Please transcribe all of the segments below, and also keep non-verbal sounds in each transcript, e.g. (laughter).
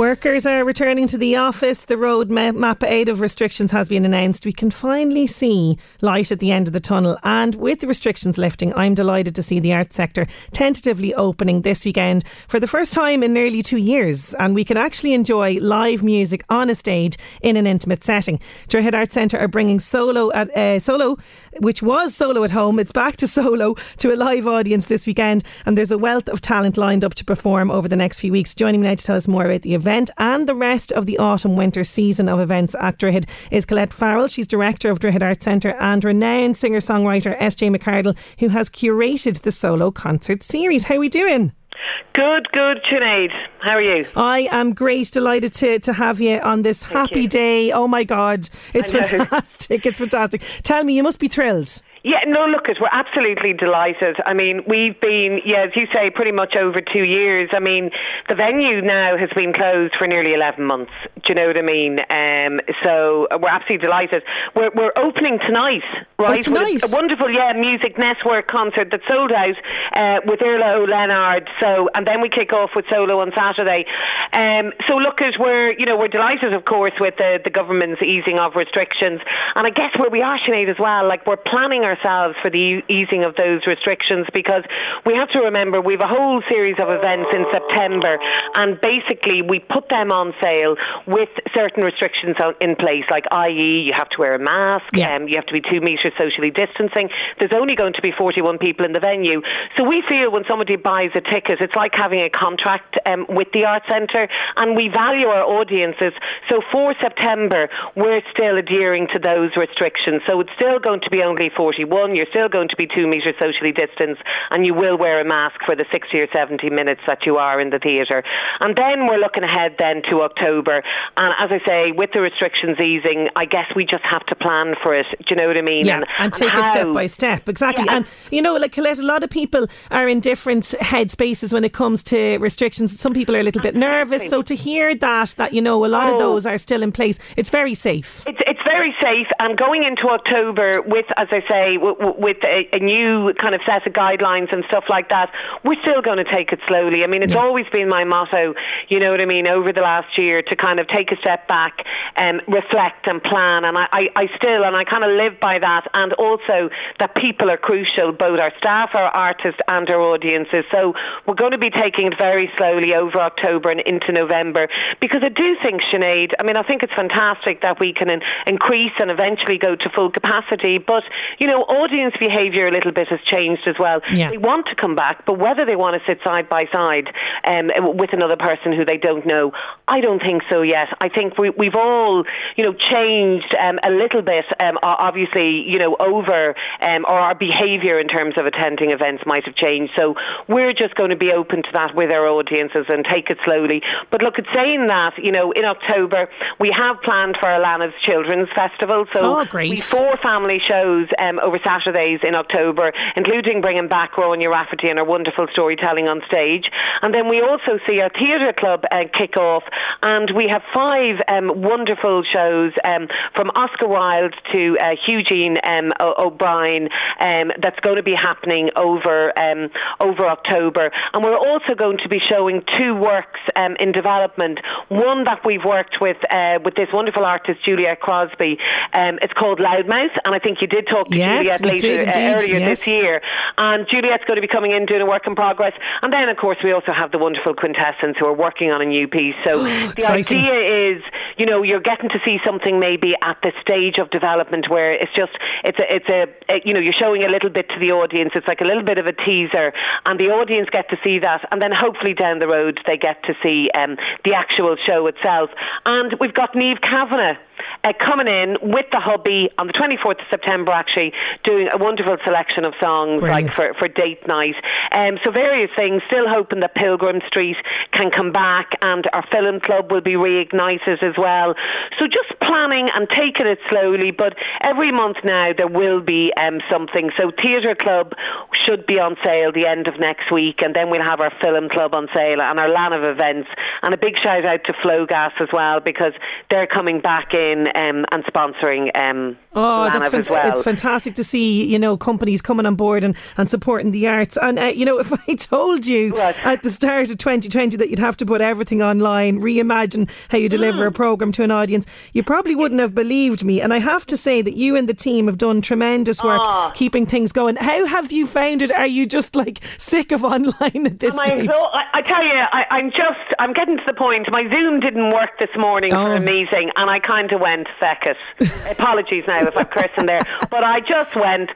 Workers are returning to the office. The roadmap aid of restrictions has been announced. We can finally see light at the end of the tunnel. And with the restrictions lifting, I'm delighted to see the arts sector tentatively opening this weekend for the first time in nearly two years. And we can actually enjoy live music on a stage in an intimate setting. Droichead Arts Centre are bringing solo at uh, solo, which was solo at home. It's back to (laughs) solo to a live audience this weekend. And there's a wealth of talent lined up to perform over the next few weeks. Joining me now to tell us more about the event and the rest of the autumn winter season of events at Droichead is Colette Farrell. She's director of Droichead Arts Centre and renowned singer songwriter SJ McCardle, who has curated the solo concert series. How are we doing? Good, good, Sinead. How are you? I am great, delighted to, to have you on this Thank happy you. day. Oh my God, it's fantastic. It's fantastic. Tell me, you must be thrilled. Yeah, no, look, we're absolutely delighted. I mean, we've been, yeah, as you say, pretty much over two years. I mean, the venue now has been closed for nearly 11 months. Do you know what I mean? Um, so uh, we're absolutely delighted. We're, we're opening tonight, right? tonight? A, wonderful, yeah, music network concert that sold out uh, with Irla O'Leonard. So, and then we kick off with solo on Saturday. Um, so look, as we're, you know, we're delighted, of course, with the, the government's easing of restrictions. And I guess where we are, Sinead, as well, like we're planning ourselves for the easing of those restrictions because we have to remember we have a whole series of events in September and basically we put them on sale with certain restrictions in place, like i.e. you have to wear a mask, Yeah. um, you have to be two socially distancing. There's only going to be 41 people in the venue. So we feel when somebody buys a ticket, it's like having a contract um, with the Art Centre and we value our audiences. So for September, we're still adhering to those restrictions. So it's still going to be only 41. You're still going to be two metres socially distanced and you will wear a mask for the 60 or 70 minutes that you are in the theatre. And then we're looking ahead then to October. And as I say, with the restrictions easing, I guess we just have to plan for it. Do you know what I mean? Yeah, and, take it step by step. Exactly. Yeah. And, you know, like Colette, a lot of people are in different headspaces when it comes to restrictions. Some people are a little bit nervous. So to hear that, that, you know, a lot of Oh. those are still in place, it's very safe. It's, it's very safe, and going into October with, as I say, w- w- with a, a new kind of set of guidelines and stuff like that, we're still going to take it slowly. I mean, it's always been my motto, you know what I mean, over the last year to kind of take a step back, um, reflect and plan, and I, I, I still, and I kind of live by that, and also that people are crucial, both our staff, our artists, and our audiences. So we're going to be taking it very slowly over October and into November. Because I do think, Sinead, I mean, I think it's fantastic that we can in- increase and eventually go to full capacity, but, you know, audience behaviour a little bit has changed as well. Yeah. They want to come back, but whether they want to sit side by side um, with another person who they don't know, I don't think so yet. I think we, we've all, you know, changed um, a little bit, um, obviously, you know, over, um, or our behaviour in terms of attending events might have changed. So we're just going to be open to that with our audiences and take it slowly. But look, at saying that, you know, in October, we have planned for Alana's Children's Festival. So Oh, great. we four family shows um, over Saturdays in October, including bringing back Rowan Rafferty and her wonderful storytelling on stage. And then we also see our theatre club uh, kick off, and we have five um, wonderful shows um, from Oscar Wilde to uh, Eugene um, o- O'Brien um, that's going to be happening over um, over October. And we're also going to be showing two works um, in development. One that we've worked with uh, with this wonderful artist Juliet Crosby Crosby. Um, it's called Loudmouth, and I think you did talk to Yes, Juliet later did uh, earlier yes. this year. And Juliet's going to be coming in doing a work in progress. And then, of course, we also have the wonderful quintessence who are working on a new piece. So (gasps) the exciting. idea is, you know, you're getting to see something maybe at the stage of development where it's just it's a it's a, a you know you're showing a little bit to the audience. It's like a little bit of a teaser, and the audience get to see that, and then hopefully down the road they get to see um, the actual show itself. And we've got Niamh Kavanagh. Uh, coming in with the hubby on the 24th of September, actually doing a wonderful selection of songs Brilliant. like for, for date night. Um, so various things. Still hoping that Pilgrim Street can come back, and our film club will be reignited as well. So just planning and taking it slowly, but every month now there will be um, something. So Theatre Club should be on sale the end of next week, and then we'll have our film club on sale and our LAN of events. And a big shout out to Flogas as well because they're coming back in um, and sponsoring um, Oh, that's fant- well. it's fantastic to see you know companies coming on board and, and supporting the arts. And uh, you know, (laughs) if I told you What? at the start of 2020 that you'd have to put everything online, reimagine how you deliver Mm. a program to an audience, you probably wouldn't have believed me. And I have to say that you and the team have done tremendous work Ah. keeping things going. How have you found it? Are you just like sick of online at this Am I, stage? so, I, I tell you, I, I'm just, I'm getting to the point. My Zoom didn't work this morning Oh. for a meeting, and I kind of went, feck it. Apologies now if I'm cursing there, but I just went,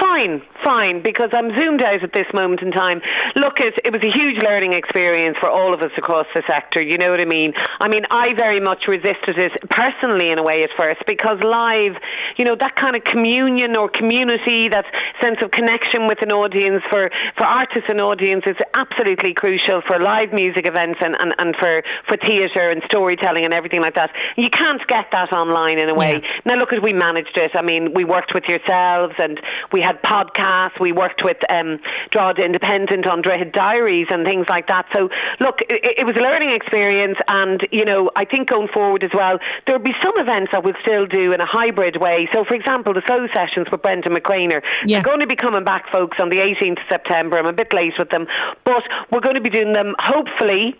fine, fine, because I'm zoomed out at this moment in time. Look, it, it was a huge learning experience for all of us across the sector. You know what I mean? I mean, I very much resisted it personally in a way at first because live, you know, that kind of communion or community, that sense of connection with an audience for, for artists and audience is absolutely crucial for live music events and, and, and for, for theatre and storytelling and everything like that. You can't get that online in a way. Now, look, at we managed it. I mean, we worked with yourselves and we had podcasts. We worked with um, Drogheda Independent on Droichead Diaries and things like that. So, look, it, it was a learning experience, and you know, I think going forward as well, there will be some events that we'll still do in a hybrid way. So, for example, the slow sessions with Brendan McCrainer. Yeah. They're going to be coming back, folks, on the 18th of September. I'm a bit late with them, but we're going to be doing them hopefully.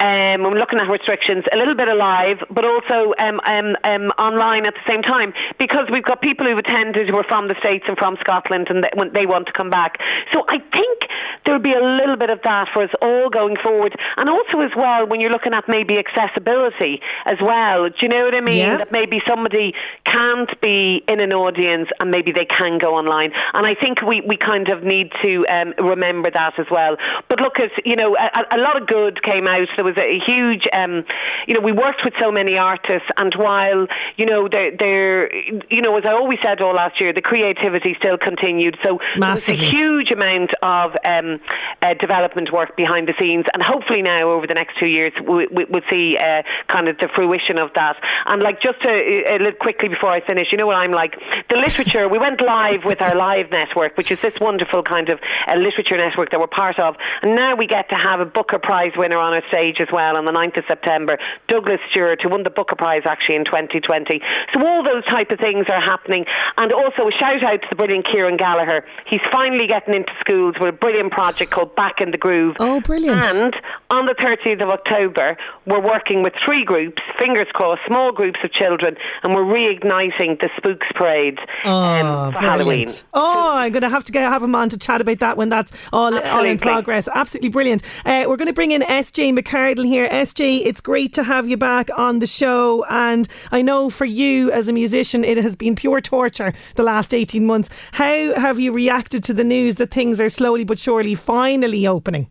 Um, I'm looking at restrictions, a little bit alive, but also um, um, um, online at the same time because we've got people who've attended who are from the States and from Scotland and they, when they want to come back. So I think there'll be a little bit of that for us all going forward. And also, as well, when you're looking at maybe accessibility as well, do you know what I mean? Yeah. That maybe somebody can't be in an audience and maybe they can go online. And I think we, we kind of need to um, remember that as well. But look, as, you know, a, a lot of good came out. There was a huge, um, you know, we worked with so many artists, and while you know, they're, they're you know, as I always said all last year, the creativity still continued. So there was a huge amount of um, uh, development work behind the scenes, and hopefully now over the next two years we, we, we'll see uh, kind of the fruition of that. And like just to, a little quickly before I finish, you know what I'm like? The literature. we went live with our live network, which is this wonderful kind of uh, literature network that we're part of, and now we get to have a Booker Prize winner on our stage as well on the 9th of September, Douglas Stuart, who won the Booker Prize actually in 2020. So all those type of things are happening, and also a shout out to the brilliant Kieran Gallagher. He's finally getting into schools with a brilliant project called Back in the Groove. Oh, brilliant. And on the 30th of October, we're working with three groups, fingers crossed, small groups of children, and we're reigniting the Spooks Parade Oh, um, for Halloween. Oh, I'm going to have to get, have him on to chat about that when that's all, all in progress. Absolutely brilliant. Uh, we're going to bring in SJ McCardle here. SJ, it's great to have you back on the show. And I know for you as a musician, it has been pure torture the last 18 months. How have you reacted to the news that things are slowly but surely finally opening?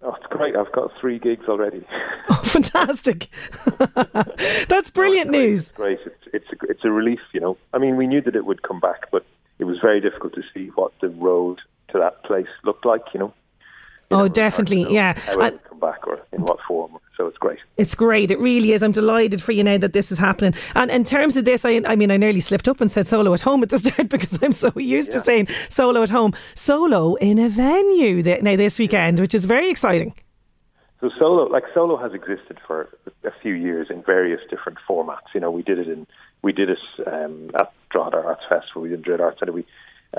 Oh, it's great. I've got three gigs already. (laughs) Oh, fantastic. (laughs) That's brilliant news. great. It's it's a, it's a relief, you know. I mean, we knew that it would come back, but it was very difficult to see what the road to that place looked like, you know. Oh, know, it's hard to definitely, yeah. How And- come back or in what form. So it's great. It's great. It really is. I'm delighted for you now that this is happening. And in terms of this, I, I mean, I nearly slipped up and said solo at home at the (laughs) start because I'm so used to saying solo at home. Solo in a venue th- now this weekend, which is very exciting. So solo, like solo, has existed for a few years in various different formats. You know, we did it in we did it um, at Drogheda Arts Festival, we did Droichead Arts Centre. We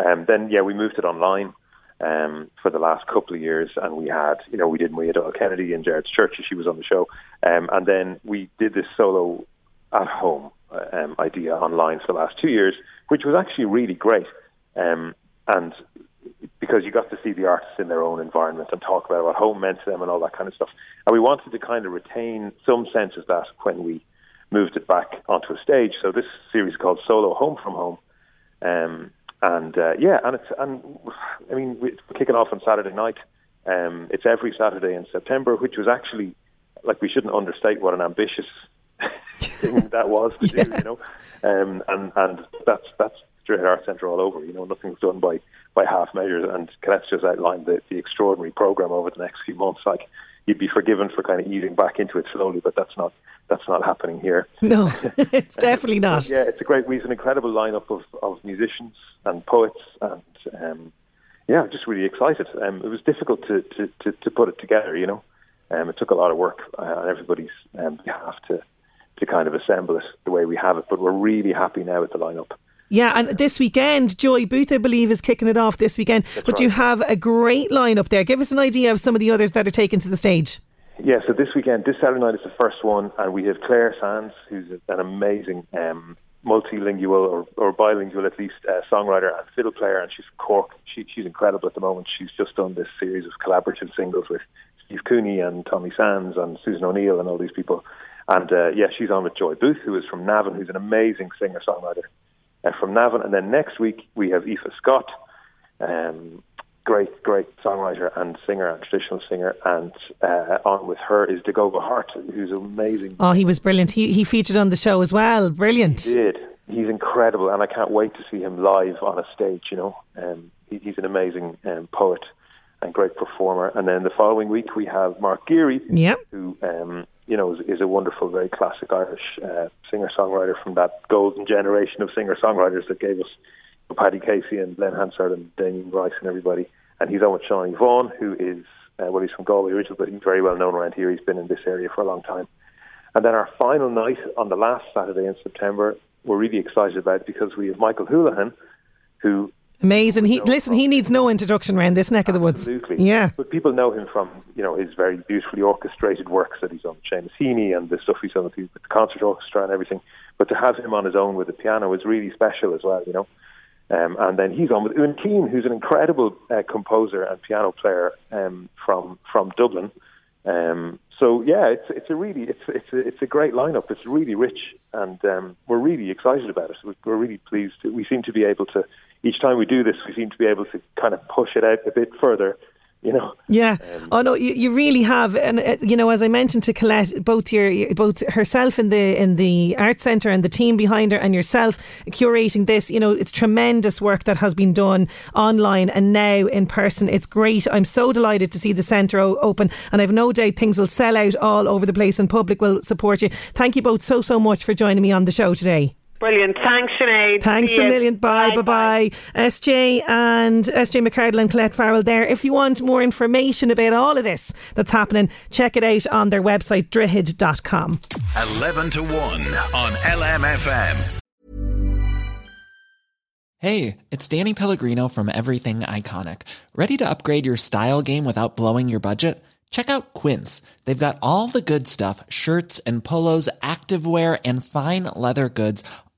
um, then yeah, we moved it online um, for the last couple of years, and we had you know we did Maria Doyle Kennedy and Jared's Church. She was on the show, um, and then we did this solo at home. um, idea online for the last two years, which was actually really great. Um, and because you got to see the artists in their own environment and talk about what home meant to them and all that kind of stuff. And we wanted to kind of retain some sense of that when we moved it back onto a stage. So this series called Solo Home from Home. And uh, yeah, and it's and I mean we're kicking off on Saturday night. Um, it's every Saturday in September, which was actually like we shouldn't understate what an ambitious (laughs) thing that was to yeah. do, you know. Um, and and that's that's Droichead Art Centre all over. You know, nothing's done by by half measures. And Colette's just outlined the, the extraordinary program over the next few months. Like you'd be forgiven for kind of easing back into it slowly, but that's not that's not happening here. No, (laughs) it's definitely not. yeah, it's a great. We have an incredible lineup of, of musicians and poets, and um, yeah, just really excited. Um, it was difficult to, to, to, to, put it together. You know, um, it took a lot of work uh, on everybody's um, behalf to to kind of assemble it the way we have it. But we're really happy now with the lineup. Yeah, and this weekend, Joy Booth, I believe, is kicking it off this weekend. That's but right. you have a great lineup there. Give us an idea of some of the others that are taken to the stage. Yeah, so this weekend, this Saturday night is the first one, and we have Clare Sands, who's an amazing um, multilingual or, or bilingual at least uh, songwriter and fiddle player, and she's Cork. She, she's incredible at the moment. She's just done this series of collaborative singles with Steve Cooney and Tommy Sands and Susan O'Neill and all these people. And uh, yeah, she's on with Joy Booth, who is from Navan, who's an amazing singer songwriter uh, from Navan. And then next week we have Aoife Scott, um, great, great songwriter and singer and traditional singer. And uh, on with her is Dagoba Hart, who's amazing. Oh, he was brilliant. He he featured on the show as well. Brilliant. He did. He's incredible, and I can't wait to see him live on a stage. You know, um, he, he's an amazing um, poet and great performer. And then the following week we have Mark Geary, yep. who um, you know, is, is a wonderful, very classic Irish uh, singer songwriter from that golden generation of singer songwriters that gave us Paddy Casey and Glen Hansard and Damien Rice and everybody. And he's on with Seanie Vaughan, who is, uh, well, he's from Galway originally, but he's very well known around here. He's been in this area for a long time. And then our final night on the last Saturday in September, we're really excited about because we have Michael Holohan, who Amazing. He listen. He needs no introduction around this neck of the woods. Absolutely. Yeah. But people know him from you know his very beautifully orchestrated works that he's on Seamus Heaney and the stuff he's done with the concert orchestra and everything. But to have him on his own with the piano is really special as well. You know. Um, and then he's on with Ewan Keane, who's an incredible uh, composer and piano player um, from from Dublin. Um, so yeah, it's it's a really it's it's a, it's a great lineup. It's really rich, and um, we're really excited about it. We're really pleased. We seem to be able to each time we do this, we seem to be able to kind of push it out a bit further you know. Yeah. Um, oh no, you, you really have, and uh, you know, as I mentioned to Colette, both your both herself in the in the art centre and the team behind her, and yourself curating this. You know, it's tremendous work that has been done online and now in person. It's great. I'm so delighted to see the centre open, and I've no doubt things will sell out all over the place, and public will support you. Thank you both so so much for joining me on the show today. Brilliant. Thanks, Sinead. Thanks See a million. Bye, bye, bye, bye. SJ and SJ McCardle and Colette Farrell there. If you want more information about all of this that's happening, check it out on their website, droichead.com. 11 to 1 on LMFM. Hey, it's Danny Pellegrino from Everything Iconic. Ready to upgrade your style game without blowing your budget? Check out Quince. They've got all the good stuff shirts and polos, activewear, and fine leather goods